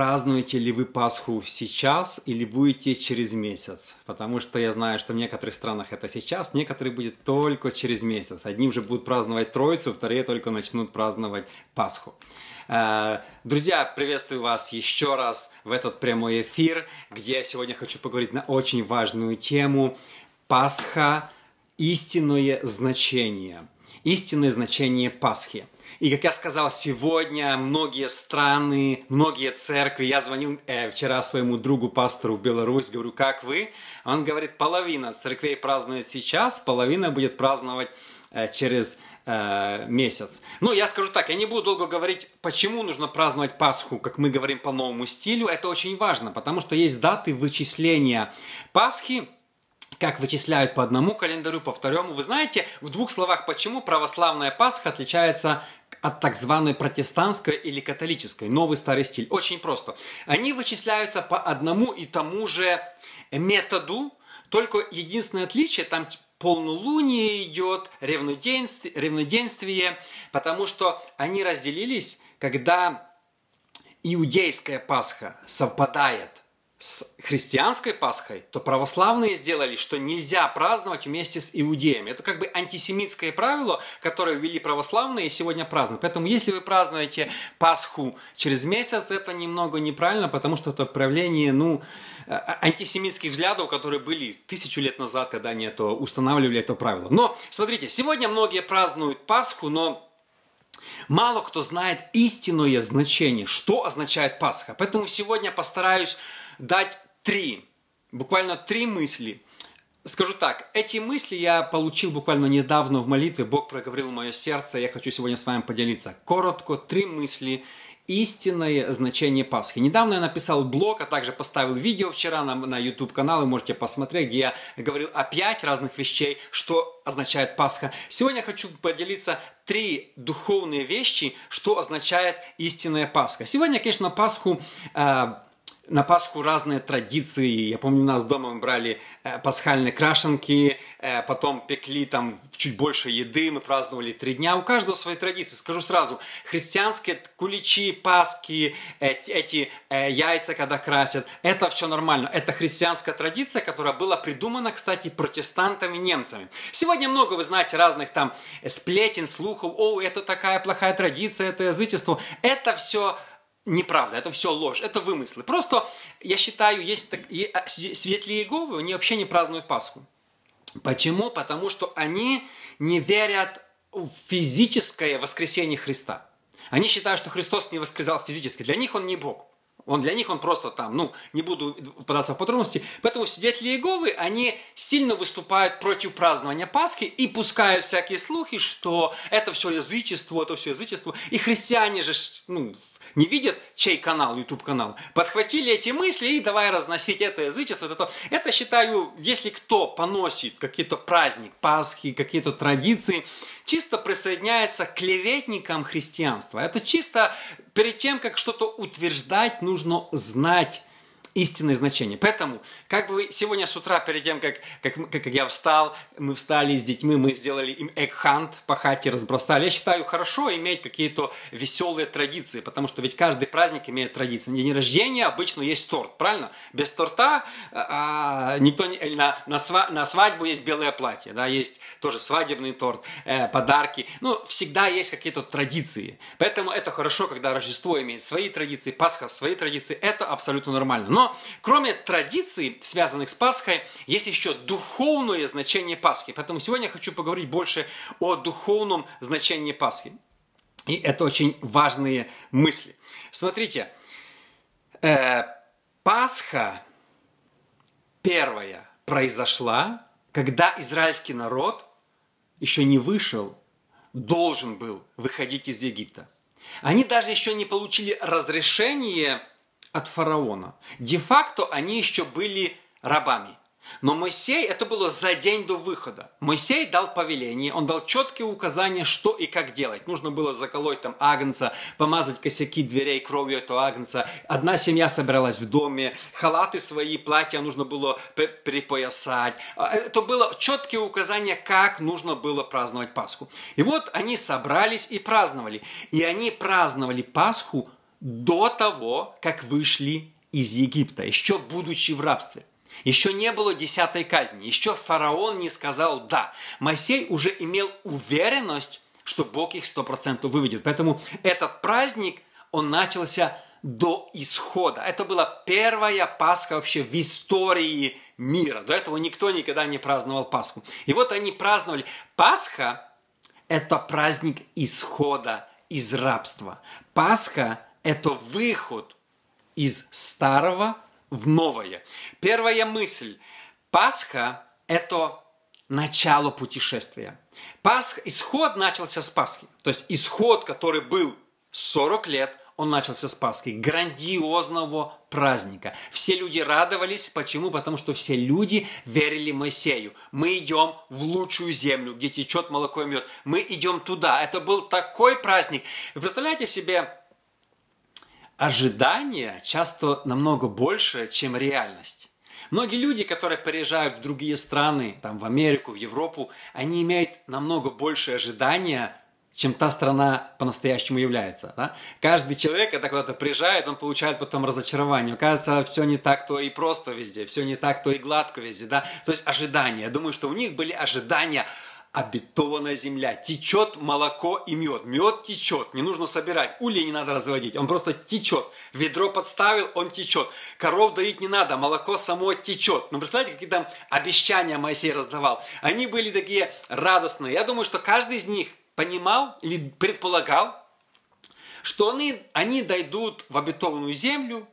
празднуете ли вы Пасху сейчас или будете через месяц? Потому что я знаю, что в некоторых странах это сейчас, в некоторых будет только через месяц. Одни уже будут праздновать Троицу, вторые только начнут праздновать Пасху. Э, друзья, приветствую вас еще раз в этот прямой эфир, где я сегодня хочу поговорить на очень важную тему Пасха, истинное значение. Истинное значение Пасхи – и, как я сказал, сегодня многие страны, многие церкви, я звонил э, вчера своему другу, пастору в Беларусь, говорю, как вы? Он говорит, половина церквей празднует сейчас, половина будет праздновать э, через э, месяц. Ну, я скажу так, я не буду долго говорить, почему нужно праздновать Пасху, как мы говорим по новому стилю. Это очень важно, потому что есть даты вычисления Пасхи, как вычисляют по одному календарю, по второму. Вы знаете, в двух словах, почему православная Пасха отличается от так званой протестантской или католической, новый старый стиль. Очень просто. Они вычисляются по одному и тому же методу, только единственное отличие, там полнолуние идет, ревноденствие, ревноденствие, потому что они разделились, когда иудейская Пасха совпадает с христианской Пасхой, то православные сделали, что нельзя праздновать вместе с иудеями. Это как бы антисемитское правило, которое ввели православные и сегодня празднуют. Поэтому если вы празднуете Пасху через месяц, это немного неправильно, потому что это проявление, ну, а, а, антисемитских взглядов, которые были тысячу лет назад, когда они это устанавливали это правило. Но, смотрите, сегодня многие празднуют Пасху, но Мало кто знает истинное значение, что означает Пасха. Поэтому сегодня постараюсь дать три, буквально три мысли. Скажу так, эти мысли я получил буквально недавно в молитве. Бог проговорил в мое сердце, я хочу сегодня с вами поделиться. Коротко, три мысли истинное значение Пасхи. Недавно я написал блог, а также поставил видео вчера на, на YouTube канал, вы можете посмотреть, где я говорил о пять разных вещей, что означает Пасха. Сегодня я хочу поделиться три духовные вещи, что означает истинная Пасха. Сегодня, конечно, Пасху э, на Пасху разные традиции. Я помню, у нас дома мы брали э, пасхальные крашенки, э, потом пекли там чуть больше еды, мы праздновали три дня. У каждого свои традиции. Скажу сразу, христианские куличи, паски, эти, эти э, яйца, когда красят, это все нормально. Это христианская традиция, которая была придумана, кстати, протестантами, немцами. Сегодня много, вы знаете, разных там сплетен, слухов. О, это такая плохая традиция, это язычество. Это все неправда, это все ложь, это вымыслы. Просто, я считаю, есть так, а, свидетели Иеговы, они вообще не празднуют Пасху. Почему? Потому что они не верят в физическое воскресение Христа. Они считают, что Христос не воскресал физически. Для них Он не Бог. Он для них он просто там, ну, не буду впадаться в подробности. Поэтому свидетели Иеговы, они сильно выступают против празднования Пасхи и пускают всякие слухи, что это все язычество, это все язычество. И христиане же, ну, не видят, чей канал, YouTube канал, подхватили эти мысли и давай разносить это язычество, это то. Это, считаю, если кто поносит какие-то праздник, Пасхи, какие-то традиции, чисто присоединяется к клеветникам христианства. Это чисто перед тем, как что-то утверждать, нужно знать истинное значение. Поэтому, как бы сегодня с утра, перед тем, как, как, как я встал, мы встали с детьми, мы сделали им эгхант по хате, разбросали. Я считаю, хорошо иметь какие-то веселые традиции, потому что ведь каждый праздник имеет традиции. На день рождения обычно есть торт, правильно? Без торта а, никто не, на, на, сва, на свадьбу есть белое платье, да, есть тоже свадебный торт, э, подарки. Ну, всегда есть какие-то традиции. Поэтому это хорошо, когда Рождество имеет свои традиции, Пасха свои традиции. Это абсолютно нормально. Но но кроме традиций, связанных с Пасхой, есть еще духовное значение Пасхи. Поэтому сегодня я хочу поговорить больше о духовном значении Пасхи. И это очень важные мысли. Смотрите, э, Пасха первая произошла, когда израильский народ еще не вышел, должен был выходить из Египта. Они даже еще не получили разрешение от фараона. Де-факто они еще были рабами. Но Моисей, это было за день до выхода. Моисей дал повеление, он дал четкие указания, что и как делать. Нужно было заколоть там агнца, помазать косяки дверей кровью этого агнца. Одна семья собиралась в доме, халаты свои, платья нужно было припоясать. А, это было четкие указания, как нужно было праздновать Пасху. И вот они собрались и праздновали. И они праздновали Пасху до того, как вышли из Египта, еще будучи в рабстве. Еще не было десятой казни, еще фараон не сказал «да». Моисей уже имел уверенность, что Бог их сто процентов выведет. Поэтому этот праздник, он начался до исхода. Это была первая Пасха вообще в истории мира. До этого никто никогда не праздновал Пасху. И вот они праздновали. Пасха – это праздник исхода из рабства. Пасха – это выход из старого в новое. Первая мысль. Пасха – это начало путешествия. Пасх, исход начался с Пасхи. То есть исход, который был 40 лет, он начался с Пасхи, грандиозного праздника. Все люди радовались. Почему? Потому что все люди верили Моисею. Мы идем в лучшую землю, где течет молоко и мед. Мы идем туда. Это был такой праздник. Вы представляете себе, ожидания часто намного больше, чем реальность. Многие люди, которые приезжают в другие страны, там в Америку, в Европу, они имеют намного больше ожидания, чем та страна по-настоящему является. Да? Каждый человек, когда куда-то приезжает, он получает потом разочарование. Оказывается, все не так, то и просто везде, все не так, то и гладко везде. Да? То есть ожидания. Я думаю, что у них были ожидания обетованная земля. Течет молоко и мед. Мед течет, не нужно собирать. Улей не надо разводить, он просто течет. Ведро подставил, он течет. Коров доить не надо, молоко само течет. Ну, представляете, какие там обещания Моисей раздавал. Они были такие радостные. Я думаю, что каждый из них понимал или предполагал, что они, они дойдут в обетованную землю,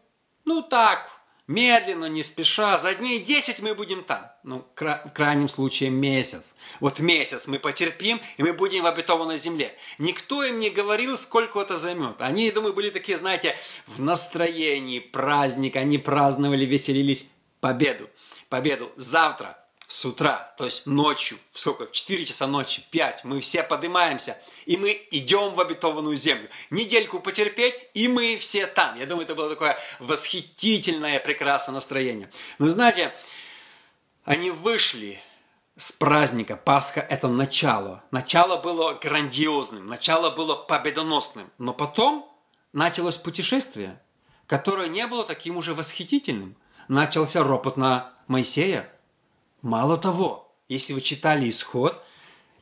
ну так, медленно, не спеша, за дней 10 мы будем там. Ну, в крайнем случае месяц. Вот месяц мы потерпим, и мы будем в обетованной земле. Никто им не говорил, сколько это займет. Они, думаю, были такие, знаете, в настроении, праздник, они праздновали, веселились победу. Победу завтра, с утра, то есть ночью, в сколько, в 4 часа ночи, в 5, мы все поднимаемся, и мы идем в обетованную землю. Недельку потерпеть, и мы все там. Я думаю, это было такое восхитительное, прекрасное настроение. Но знаете, они вышли с праздника. Пасха – это начало. Начало было грандиозным, начало было победоносным. Но потом началось путешествие, которое не было таким уже восхитительным. Начался ропот на Моисея – Мало того, если вы читали исход,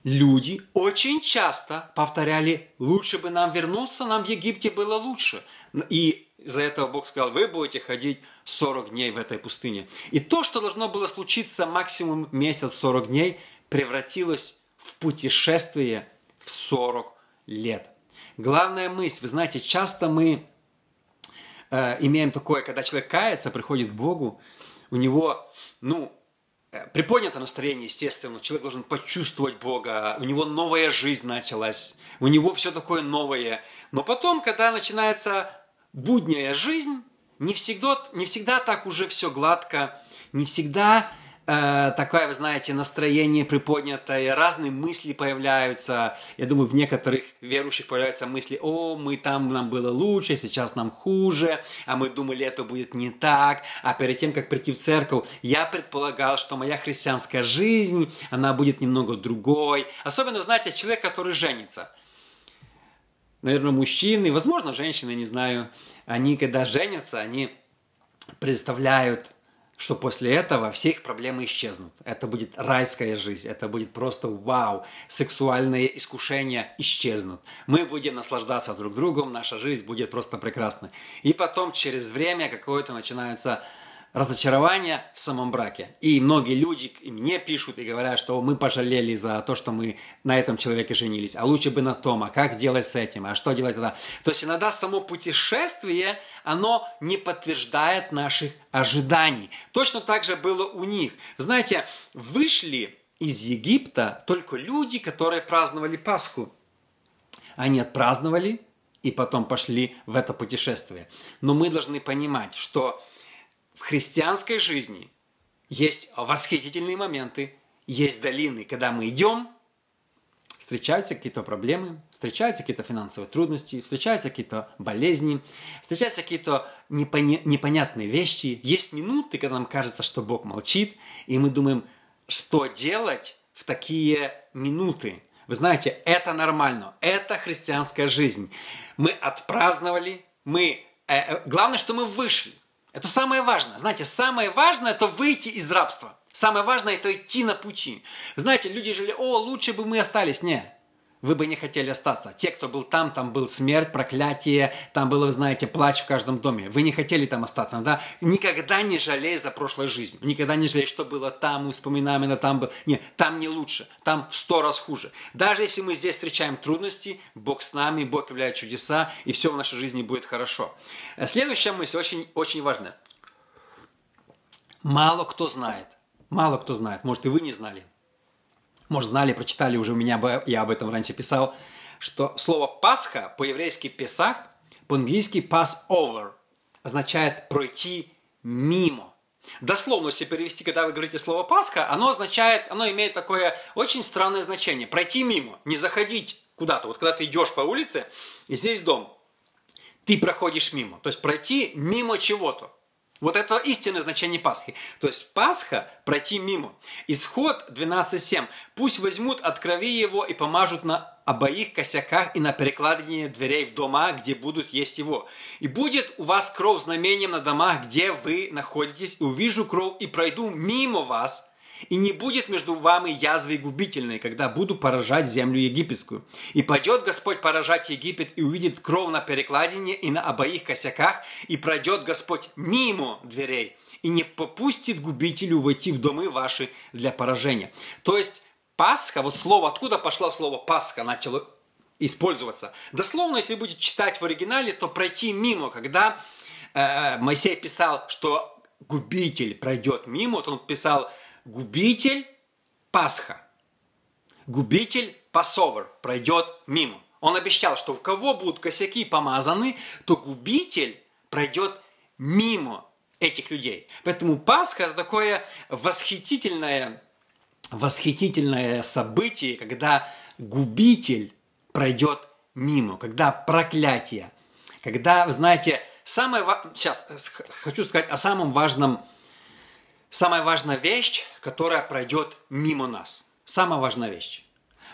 люди очень часто повторяли, лучше бы нам вернуться, нам в Египте было лучше. И за этого Бог сказал, вы будете ходить 40 дней в этой пустыне. И то, что должно было случиться максимум месяц 40 дней, превратилось в путешествие в 40 лет. Главная мысль, вы знаете, часто мы э, имеем такое, когда человек кается, приходит к Богу, у него, ну, приподнято настроение, естественно, человек должен почувствовать Бога, у него новая жизнь началась, у него все такое новое. Но потом, когда начинается будняя жизнь, не всегда, не всегда так уже все гладко, не всегда э, такое, вы знаете, настроение приподнятое, разные мысли появляются. Я думаю, в некоторых верующих появляются мысли, о, мы там, нам было лучше, сейчас нам хуже, а мы думали, это будет не так. А перед тем, как прийти в церковь, я предполагал, что моя христианская жизнь, она будет немного другой. Особенно, знаете, человек, который женится. Наверное, мужчины, возможно, женщины, не знаю, они, когда женятся, они представляют что после этого все их проблемы исчезнут. Это будет райская жизнь, это будет просто вау, сексуальные искушения исчезнут. Мы будем наслаждаться друг другом, наша жизнь будет просто прекрасной. И потом через время какое-то начинается разочарование в самом браке. И многие люди и мне пишут и говорят, что мы пожалели за то, что мы на этом человеке женились, а лучше бы на том, а как делать с этим, а что делать тогда. То есть иногда само путешествие, оно не подтверждает наших ожиданий. Точно так же было у них. Знаете, вышли из Египта только люди, которые праздновали Пасху. Они отпраздновали и потом пошли в это путешествие. Но мы должны понимать, что в христианской жизни есть восхитительные моменты, есть долины, когда мы идем, встречаются какие-то проблемы, встречаются какие-то финансовые трудности, встречаются какие-то болезни, встречаются какие-то непоня- непонятные вещи. Есть минуты, когда нам кажется, что Бог молчит, и мы думаем, что делать в такие минуты. Вы знаете, это нормально, это христианская жизнь. Мы отпраздновали, мы... Э, э, главное, что мы вышли. Это самое важное. Знаете, самое важное – это выйти из рабства. Самое важное – это идти на пути. Знаете, люди жили, о, лучше бы мы остались. Не, вы бы не хотели остаться. Те, кто был там, там был смерть, проклятие, там было, вы знаете, плач в каждом доме. Вы не хотели там остаться, да? Никогда не жалей за прошлой жизнью. Никогда не жалей, что было там, мы вспоминаем, это там было. Нет, там не лучше, там в сто раз хуже. Даже если мы здесь встречаем трудности, Бог с нами, Бог являет чудеса, и все в нашей жизни будет хорошо. Следующая мысль очень, очень важная. Мало кто знает, мало кто знает, может и вы не знали – может, знали, прочитали уже у меня, я об этом раньше писал, что слово «пасха» по-еврейски «песах», по-английски «passover» означает «пройти мимо». Дословно, если перевести, когда вы говорите слово «пасха», оно означает, оно имеет такое очень странное значение. Пройти мимо, не заходить куда-то. Вот когда ты идешь по улице, и здесь дом, ты проходишь мимо. То есть пройти мимо чего-то. Вот это истинное значение Пасхи. То есть Пасха – пройти мимо. Исход 12.7. «Пусть возьмут от крови его и помажут на обоих косяках и на перекладине дверей в дома, где будут есть его. И будет у вас кровь знамением на домах, где вы находитесь, и увижу кровь и пройду мимо вас, и не будет между вами язвы губительной, когда буду поражать землю египетскую. И пойдет Господь поражать Египет, и увидит кровь на перекладине и на обоих косяках, и пройдет Господь мимо дверей, и не попустит губителю войти в домы ваши для поражения. То есть Пасха, вот слово, откуда пошло слово Пасха, начало использоваться. Дословно, если будете читать в оригинале, то пройти мимо, когда э, Моисей писал, что губитель пройдет мимо, вот он писал губитель Пасха, губитель Пасовер пройдет мимо. Он обещал, что у кого будут косяки помазаны, то губитель пройдет мимо этих людей. Поэтому Пасха это такое восхитительное, восхитительное событие, когда губитель пройдет мимо, когда проклятие, когда, знаете, самое, сейчас хочу сказать о самом важном самая важная вещь, которая пройдет мимо нас. Самая важная вещь.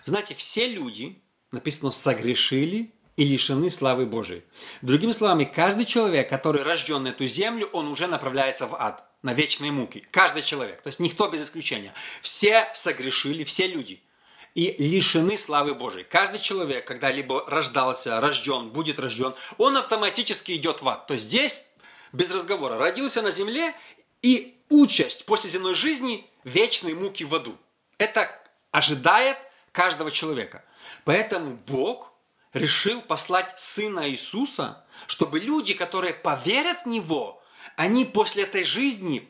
Знаете, все люди, написано, согрешили и лишены славы Божией. Другими словами, каждый человек, который рожден на эту землю, он уже направляется в ад, на вечные муки. Каждый человек, то есть никто без исключения. Все согрешили, все люди – и лишены славы Божией. Каждый человек, когда либо рождался, рожден, будет рожден, он автоматически идет в ад. То есть здесь без разговора. Родился на земле и участь после земной жизни – вечной муки в аду. Это ожидает каждого человека. Поэтому Бог решил послать Сына Иисуса, чтобы люди, которые поверят в Него, они после этой жизни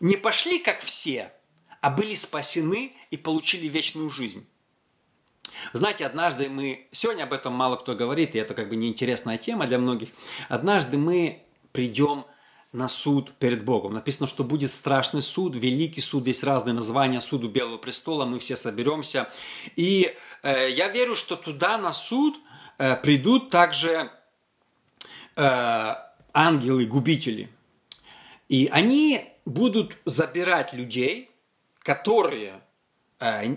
не пошли как все, а были спасены и получили вечную жизнь. Знаете, однажды мы, сегодня об этом мало кто говорит, и это как бы неинтересная тема для многих, однажды мы придем на суд перед Богом. Написано, что будет страшный суд, великий суд, есть разные названия суду Белого престола, мы все соберемся. И э, я верю, что туда на суд э, придут также э, ангелы-губители. И они будут забирать людей, которые, э,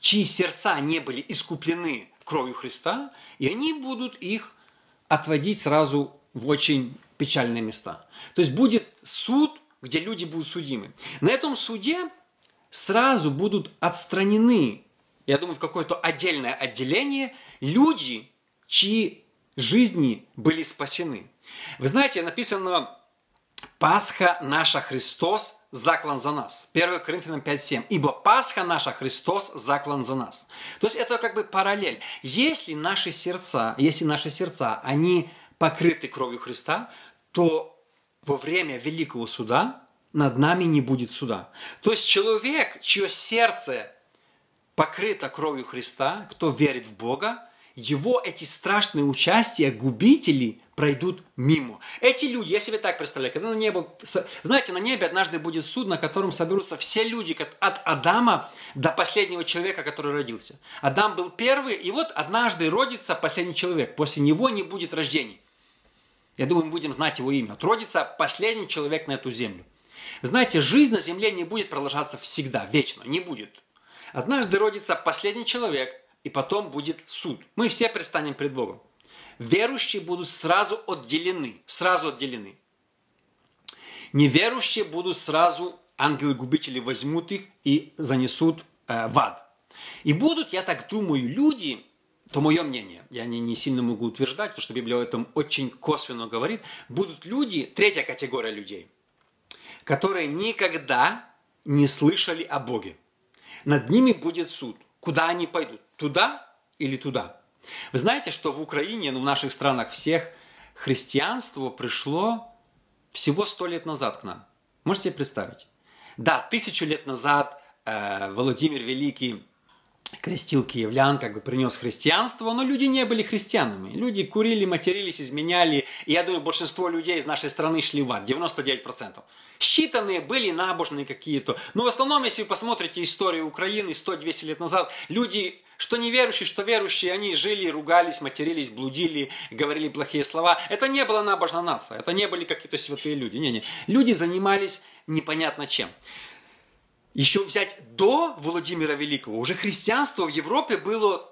чьи сердца не были искуплены кровью Христа, и они будут их отводить сразу в очень печальные места. То есть будет суд, где люди будут судимы. На этом суде сразу будут отстранены, я думаю, в какое-то отдельное отделение люди, чьи жизни были спасены. Вы знаете, написано «Пасха наша Христос заклан за нас». 1 Коринфянам 5.7. «Ибо Пасха наша Христос заклан за нас». То есть это как бы параллель. Если наши сердца, если наши сердца, они покрыты кровью Христа, то во время Великого Суда над нами не будет суда. То есть человек, чье сердце покрыто кровью Христа, кто верит в Бога, его эти страшные участия, губители, пройдут мимо. Эти люди, я себе так представляю, когда на небо, знаете, на небе однажды будет суд, на котором соберутся все люди от Адама до последнего человека, который родился. Адам был первый, и вот однажды родится последний человек. После него не будет рождений. Я думаю, мы будем знать его имя. Тродится последний человек на эту землю. Знаете, жизнь на земле не будет продолжаться всегда, вечно, не будет. Однажды родится последний человек, и потом будет суд. Мы все предстанем пред Богом. верующие будут сразу отделены, сразу отделены. Неверующие будут сразу, ангелы-губители возьмут их и занесут э, в ад. И будут, я так думаю, люди, то мое мнение, я не, не сильно могу утверждать, потому что Библия об этом очень косвенно говорит, будут люди, третья категория людей, которые никогда не слышали о Боге. Над ними будет суд. Куда они пойдут? Туда или туда? Вы знаете, что в Украине, ну в наших странах всех, христианство пришло всего сто лет назад к нам. Можете себе представить? Да, тысячу лет назад э, Владимир Великий крестил киевлян, как бы принес христианство, но люди не были христианами. Люди курили, матерились, изменяли. И я думаю, большинство людей из нашей страны шли в ад, 99%. Считанные были набожные какие-то. Но в основном, если вы посмотрите историю Украины 100-200 лет назад, люди что неверующие, что верующие, они жили, ругались, матерились, блудили, говорили плохие слова. Это не была набожная нация, это не были какие-то святые люди. Не-не. Люди занимались непонятно чем. Еще взять до Владимира Великого, уже христианство в Европе было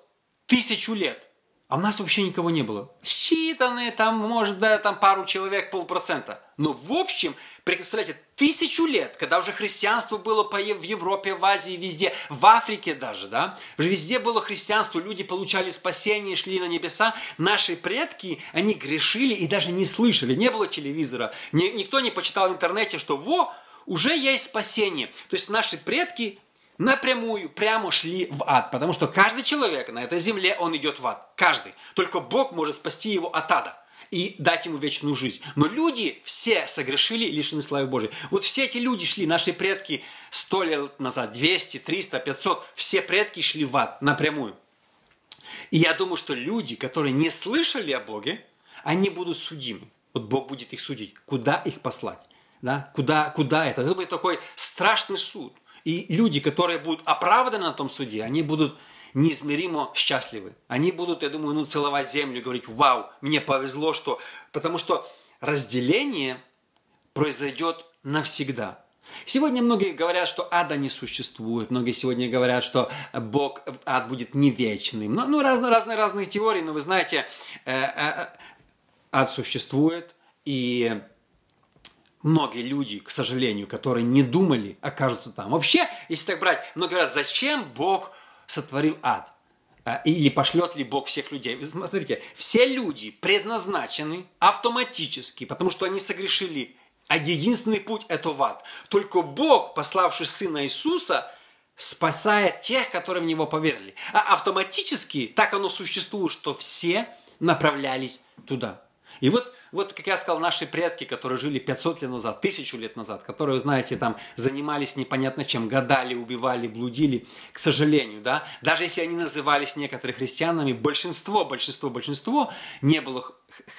тысячу лет. А у нас вообще никого не было. Считанные там, может, да, там пару человек, полпроцента. Но в общем, представляете, тысячу лет, когда уже христианство было в Европе, в Азии, везде, в Африке даже, да, везде было христианство, люди получали спасение, шли на небеса. Наши предки, они грешили и даже не слышали, не было телевизора, никто не почитал в интернете, что во, уже есть спасение. То есть наши предки напрямую, прямо шли в ад. Потому что каждый человек на этой земле, он идет в ад. Каждый. Только Бог может спасти его от ада и дать ему вечную жизнь. Но люди все согрешили лишены славы Божьей. Вот все эти люди шли, наши предки 100 лет назад, 200, 300, 500, все предки шли в ад напрямую. И я думаю, что люди, которые не слышали о Боге, они будут судимы. Вот Бог будет их судить. Куда их послать? Да? Куда, куда это? Это будет такой страшный суд. И люди, которые будут оправданы на том суде, они будут неизмеримо счастливы. Они будут, я думаю, ну, целовать землю говорить, вау, мне повезло, что... Потому что разделение произойдет навсегда. Сегодня многие говорят, что ада не существует. Многие сегодня говорят, что Бог, ад будет не вечным. Ну, ну разные, разные, разные теории, но вы знаете, э, э, ад существует, и многие люди, к сожалению, которые не думали, окажутся там. Вообще, если так брать, многие говорят, зачем Бог сотворил ад? А, или пошлет ли Бог всех людей? Смотрите, все люди предназначены автоматически, потому что они согрешили. А единственный путь – это в ад. Только Бог, пославший Сына Иисуса, спасает тех, которые в Него поверили. А автоматически так оно существует, что все направлялись туда. И вот вот, как я сказал, наши предки, которые жили 500 лет назад, тысячу лет назад, которые, знаете, там занимались непонятно чем, гадали, убивали, блудили, к сожалению, да, даже если они назывались некоторые христианами, большинство, большинство, большинство не было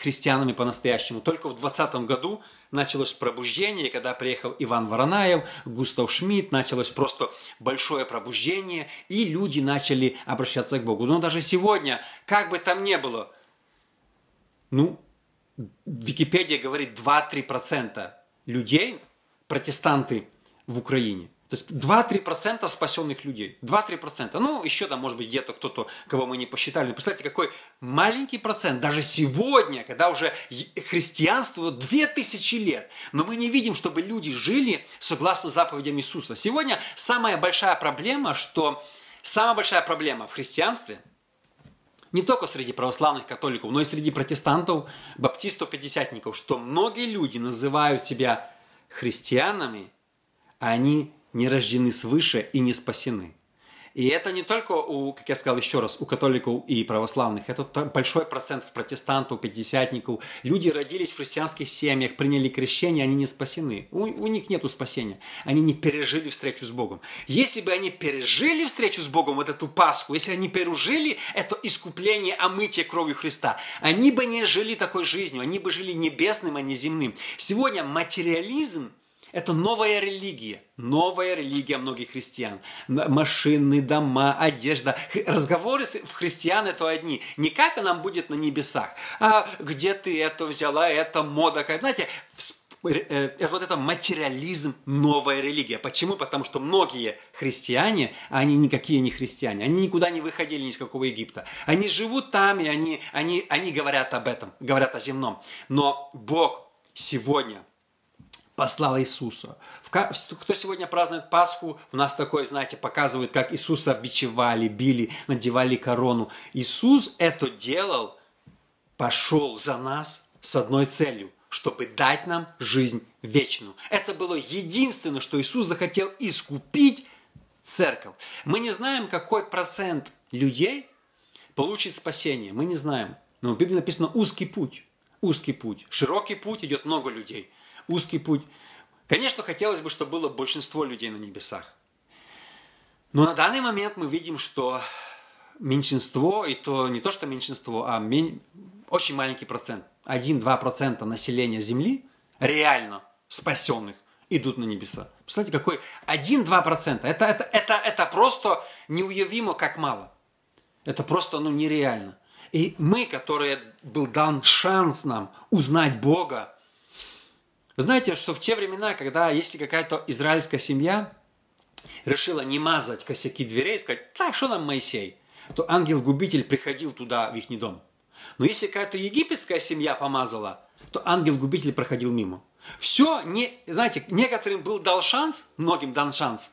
христианами по-настоящему. Только в 20 году началось пробуждение, когда приехал Иван Воронаев, Густав Шмидт, началось просто большое пробуждение, и люди начали обращаться к Богу. Но даже сегодня, как бы там ни было, ну, Википедия говорит 2-3% людей, протестанты в Украине. То есть 2-3% спасенных людей. 2-3%. Ну, еще там, может быть, где-то кто-то, кого мы не посчитали. Но представьте, какой маленький процент. Даже сегодня, когда уже христианство 2000 лет. Но мы не видим, чтобы люди жили согласно заповедям Иисуса. Сегодня самая большая проблема, что самая большая проблема в христианстве – не только среди православных католиков, но и среди протестантов, баптистов, пятидесятников, что многие люди называют себя христианами, а они не рождены свыше и не спасены. И это не только у, как я сказал еще раз, у католиков и православных, это большой процент протестантов, пятидесятников. Люди родились в христианских семьях, приняли крещение, они не спасены. У, у них нет спасения. Они не пережили встречу с Богом. Если бы они пережили встречу с Богом, вот эту Пасху, если они пережили это искупление, омытие кровью Христа, они бы не жили такой жизнью, они бы жили небесным, а не земным. Сегодня материализм это новая религия, новая религия многих христиан. Машины, дома, одежда. Разговоры в христиан это одни. Не как нам будет на небесах, а где ты это взяла, это мода. Знаете, э, вот это материализм, новая религия. Почему? Потому что многие христиане, они никакие не христиане, они никуда не выходили ни из какого Египта. Они живут там, и они, они, они говорят об этом, говорят о земном. Но Бог сегодня послал Иисуса. Кто сегодня празднует Пасху, у нас такое, знаете, показывают, как Иисуса бичевали, били, надевали корону. Иисус это делал, пошел за нас с одной целью, чтобы дать нам жизнь вечную. Это было единственное, что Иисус захотел искупить церковь. Мы не знаем, какой процент людей получит спасение. Мы не знаем. Но в Библии написано узкий путь. Узкий путь. Широкий путь идет много людей узкий путь. Конечно, хотелось бы, чтобы было большинство людей на небесах. Но на данный момент мы видим, что меньшинство, и то не то, что меньшинство, а мень... очень маленький процент, 1-2% населения Земли реально спасенных идут на небеса. Представляете, какой 1-2%. Это, это, это, это просто неуявимо, как мало. Это просто ну, нереально. И мы, которые был дан шанс нам узнать Бога, вы знаете, что в те времена, когда если какая-то израильская семья решила не мазать косяки дверей и сказать, так, что нам Моисей, то ангел-губитель приходил туда, в их дом. Но если какая-то египетская семья помазала, то ангел-губитель проходил мимо. Все, не, знаете, некоторым был дал шанс, многим дан шанс,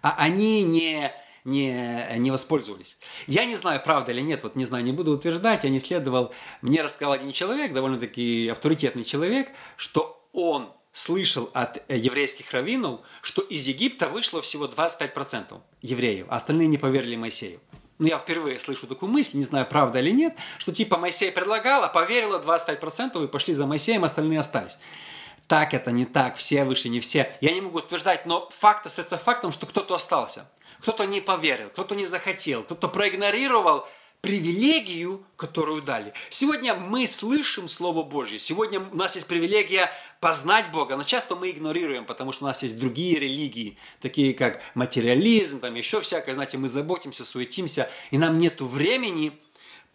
а они не, не, не воспользовались. Я не знаю, правда или нет, вот не знаю, не буду утверждать, я не следовал. Мне рассказал один человек, довольно-таки авторитетный человек, что он слышал от э, еврейских раввинов, что из Египта вышло всего 25% евреев, а остальные не поверили Моисею. Ну, я впервые слышу такую мысль, не знаю, правда или нет, что типа Моисей предлагал, а поверило 25% и пошли за Моисеем, остальные остались. Так это не так, все вышли, не все. Я не могу утверждать, но факт остается фактом, что кто-то остался. Кто-то не поверил, кто-то не захотел, кто-то проигнорировал привилегию, которую дали. Сегодня мы слышим Слово Божье. Сегодня у нас есть привилегия познать Бога, но часто мы игнорируем, потому что у нас есть другие религии, такие как материализм, там еще всякое, знаете, мы заботимся, суетимся, и нам нет времени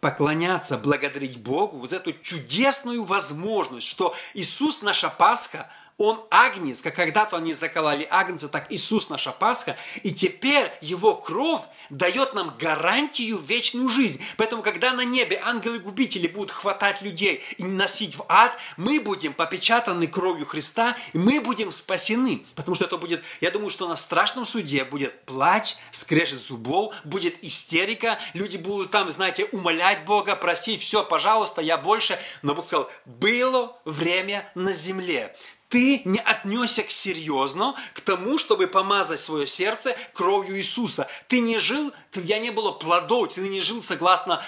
поклоняться, благодарить Богу, вот эту чудесную возможность, что Иисус наша Пасха – он агнец, как когда-то они закололи агнца, так Иисус наша Пасха. И теперь Его кровь дает нам гарантию вечную жизнь. Поэтому, когда на небе ангелы-губители будут хватать людей и носить в ад, мы будем попечатаны кровью Христа, и мы будем спасены. Потому что это будет, я думаю, что на страшном суде будет плач, скрежет зубов, будет истерика, люди будут там, знаете, умолять Бога, просить, все, пожалуйста, я больше. Но Бог сказал, было время на земле ты не отнесся к серьезно к тому, чтобы помазать свое сердце кровью Иисуса. Ты не жил, тебя не было плодов, ты не жил согласно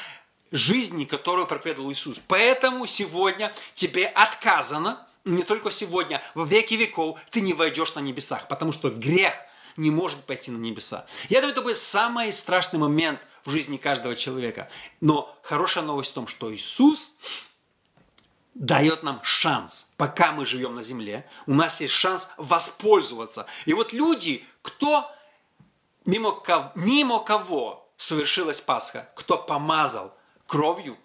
жизни, которую проповедовал Иисус. Поэтому сегодня тебе отказано, не только сегодня, во веки веков ты не войдешь на небесах, потому что грех не может пойти на небеса. Я думаю, это будет самый страшный момент в жизни каждого человека. Но хорошая новость в том, что Иисус дает нам шанс, пока мы живем на земле, у нас есть шанс воспользоваться. И вот люди, кто мимо кого, мимо кого совершилась Пасха, кто помазал кровью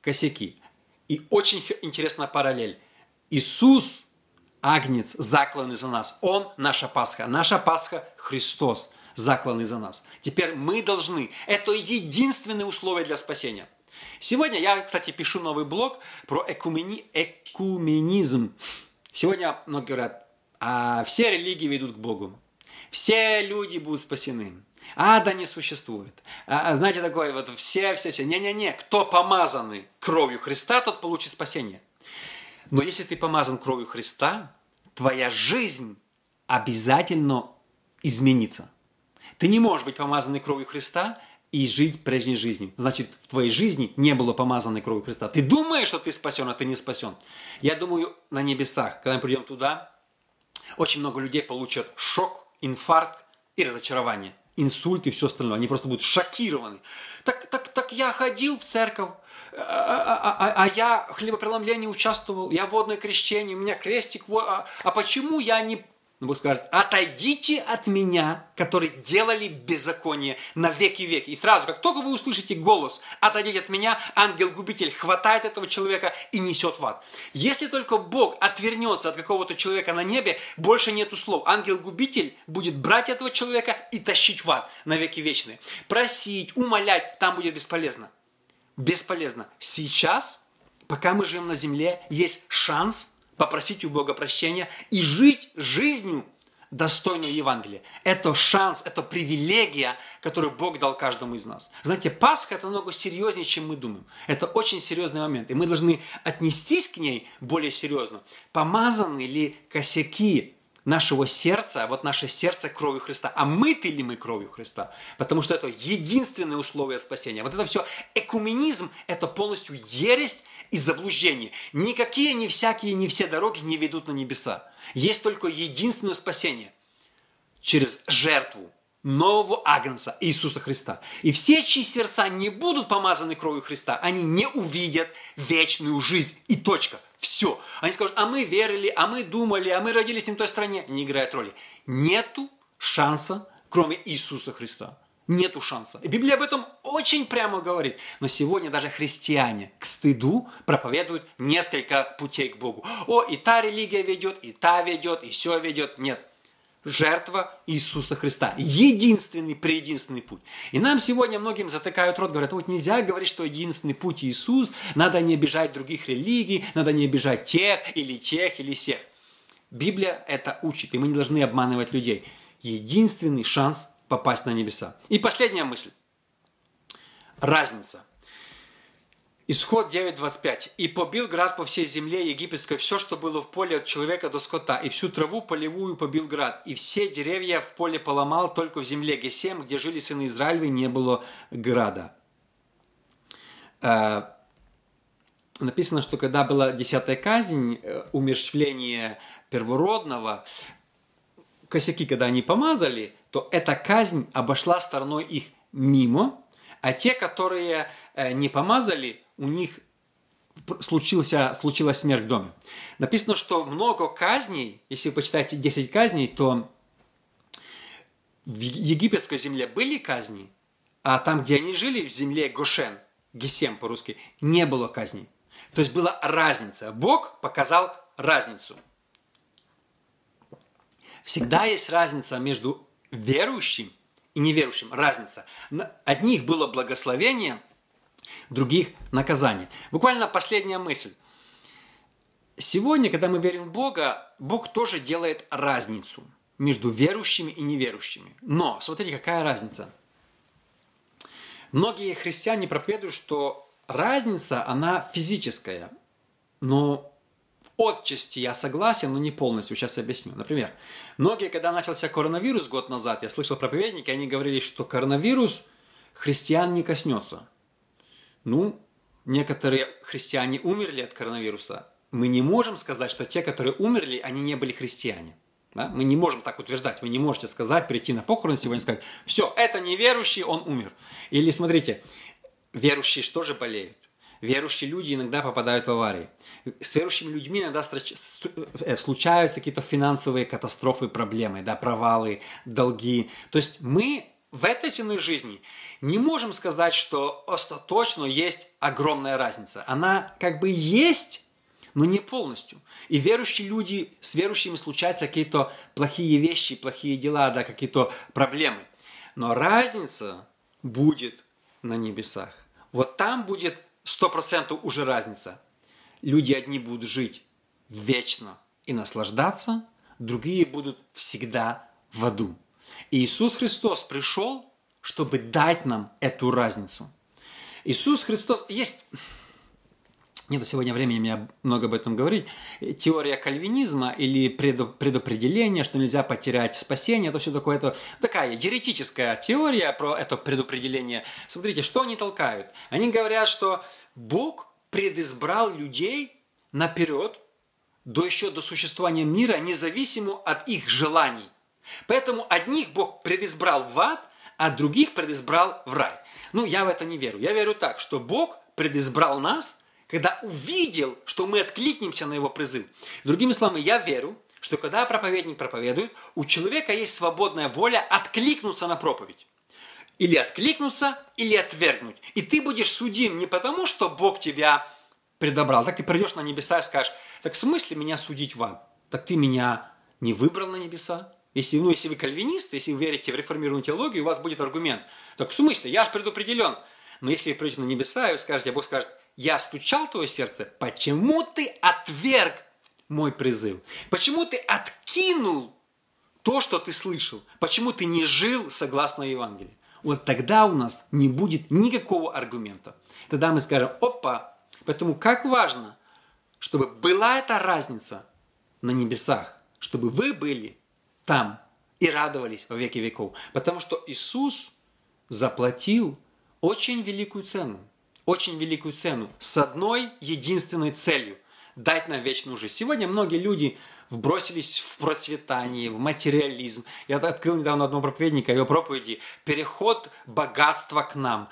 косяки. И очень интересная параллель. Иисус, Агнец, закланный за нас. Он наша Пасха. Наша Пасха – Христос, закланный за нас. Теперь мы должны. Это единственное условие для спасения. Сегодня я, кстати, пишу новый блог про экумени... экуменизм. Сегодня многие говорят, а все религии ведут к Богу. Все люди будут спасены. Ада не существует. А, а знаете, такое вот все, все, все. Не-не-не, кто помазанный кровью Христа, тот получит спасение. Но если ты помазан кровью Христа, твоя жизнь обязательно изменится. Ты не можешь быть помазанный кровью Христа и жить прежней жизнью. Значит, в твоей жизни не было помазанной кровью Христа. Ты думаешь, что ты спасен, а ты не спасен. Я думаю, на небесах, когда мы придем туда, очень много людей получат шок, инфаркт и разочарование. Инсульт и все остальное. Они просто будут шокированы. Так, так, так я ходил в церковь, а, а, а, а я в хлебопреломлении участвовал, я водное крещение, у меня крестик, а, а почему я не но Бог скажет, отойдите от меня, которые делали беззаконие на веки веки. И сразу, как только вы услышите голос, отойдите от меня, ангел-губитель хватает этого человека и несет в ад. Если только Бог отвернется от какого-то человека на небе, больше нету слов. Ангел-губитель будет брать этого человека и тащить в ад на веки вечные. Просить, умолять, там будет бесполезно. Бесполезно. Сейчас, пока мы живем на земле, есть шанс – попросить у Бога прощения и жить жизнью, достойную Евангелия. Это шанс, это привилегия, которую Бог дал каждому из нас. Знаете, Пасха – это намного серьезнее, чем мы думаем. Это очень серьезный момент, и мы должны отнестись к ней более серьезно. Помазаны ли косяки нашего сердца, вот наше сердце кровью Христа, а мыты ли мы кровью Христа? Потому что это единственное условие спасения. Вот это все экуменизм, это полностью ересь и заблуждение. Никакие, ни всякие, ни все дороги не ведут на небеса. Есть только единственное спасение через жертву нового Агнца Иисуса Христа. И все, чьи сердца не будут помазаны кровью Христа, они не увидят вечную жизнь. И точка. Все. Они скажут, а мы верили, а мы думали, а мы родились не в той стране. Не играет роли. Нету шанса, кроме Иисуса Христа. Нету шанса. И Библия об этом очень прямо говорит. Но сегодня даже христиане к стыду проповедуют несколько путей к Богу. О, и та религия ведет, и та ведет, и все ведет. Нет. Жертва Иисуса Христа. Единственный, преединственный путь. И нам сегодня многим затыкают рот, говорят, вот нельзя говорить, что единственный путь Иисус, надо не обижать других религий, надо не обижать тех или тех или всех. Библия это учит, и мы не должны обманывать людей. Единственный шанс попасть на небеса. И последняя мысль. Разница. Исход 9.25. «И побил град по всей земле египетской все, что было в поле от человека до скота, и всю траву полевую побил град, и все деревья в поле поломал, только в земле Гесем, где жили сыны Израилевы, не было града». Э, написано, что когда была десятая казнь, э, умерщвление первородного, косяки, когда они помазали, то эта казнь обошла стороной их мимо, а те, которые э, не помазали, у них случился, случилась смерть в доме. Написано, что много казней, если вы почитаете 10 казней, то в египетской земле были казни, а там, где они жили, в земле Гошен, Гесем по-русски, не было казней. То есть была разница. Бог показал разницу. Всегда есть разница между верующим и неверующим. Разница. Одних было благословение, других наказание. Буквально последняя мысль. Сегодня, когда мы верим в Бога, Бог тоже делает разницу между верующими и неверующими. Но, смотрите, какая разница. Многие христиане проповедуют, что разница, она физическая. Но Отчасти я согласен, но не полностью. Сейчас объясню. Например, многие, когда начался коронавирус год назад, я слышал проповедники, они говорили, что коронавирус христиан не коснется. Ну, некоторые христиане умерли от коронавируса. Мы не можем сказать, что те, которые умерли, они не были христиане. Да? Мы не можем так утверждать. Вы не можете сказать, прийти на похороны сегодня и сказать, все, это неверующий, он умер. Или смотрите, верующие что же болеют? Верующие люди иногда попадают в аварии. С верующими людьми иногда э, случаются какие-то финансовые катастрофы, проблемы, да, провалы, долги. То есть мы в этой земной жизни не можем сказать, что остаточно есть огромная разница. Она как бы есть, но не полностью. И верующие люди, с верующими случаются какие-то плохие вещи, плохие дела, да, какие-то проблемы. Но разница будет на небесах. Вот там будет сто процентов уже разница. Люди одни будут жить вечно и наслаждаться, другие будут всегда в аду. И Иисус Христос пришел, чтобы дать нам эту разницу. Иисус Христос... Есть нет сегодня времени мне много об этом говорить, теория кальвинизма или предопределение, что нельзя потерять спасение, это все такое, это такая еретическая теория про это предопределение. Смотрите, что они толкают? Они говорят, что Бог предизбрал людей наперед, до еще до существования мира, независимо от их желаний. Поэтому одних Бог предизбрал в ад, а других предизбрал в рай. Ну, я в это не верю. Я верю так, что Бог предизбрал нас – когда увидел, что мы откликнемся на его призыв. Другими словами, я верю, что когда проповедник проповедует, у человека есть свободная воля откликнуться на проповедь. Или откликнуться, или отвергнуть. И ты будешь судим не потому, что Бог тебя предобрал. Так ты придешь на небеса и скажешь, так в смысле меня судить вам? Так ты меня не выбрал на небеса? Если, ну, если вы кальвинист, если вы верите в реформированную теологию, у вас будет аргумент. Так в смысле? Я же предопределен. Но если вы придете на небеса и вы скажете, а Бог скажет, я стучал в твое сердце, почему ты отверг мой призыв? Почему ты откинул то, что ты слышал? Почему ты не жил согласно Евангелию? Вот тогда у нас не будет никакого аргумента. Тогда мы скажем, опа, поэтому как важно, чтобы была эта разница на небесах, чтобы вы были там и радовались во веки веков. Потому что Иисус заплатил очень великую цену. Очень великую цену. С одной единственной целью – дать нам вечную жизнь. Сегодня многие люди вбросились в процветание, в материализм. Я открыл недавно одного проповедника, его проповеди «Переход богатства к нам».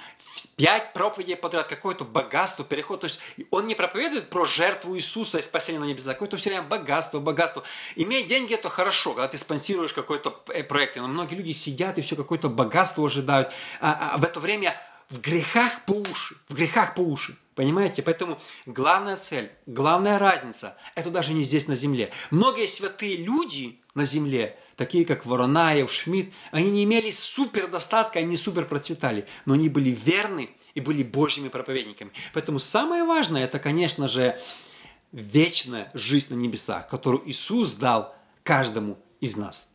Пять проповедей подряд, какое-то богатство, переход. То есть он не проповедует про жертву Иисуса и спасение на небесах, какое-то все время богатство, богатство. Иметь деньги – это хорошо, когда ты спонсируешь какой-то э, проект. Но многие люди сидят и все какое-то богатство ожидают. А, а в это время в грехах по уши, в грехах по уши. Понимаете? Поэтому главная цель, главная разница – это даже не здесь на земле. Многие святые люди на земле, такие как Воронаев, Шмидт, они не имели супер достатка, они супер процветали, но они были верны и были Божьими проповедниками. Поэтому самое важное – это, конечно же, вечная жизнь на небесах, которую Иисус дал каждому из нас.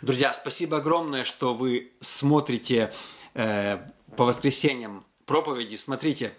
Друзья, спасибо огромное, что вы смотрите э, по воскресеньям проповеди. Смотрите,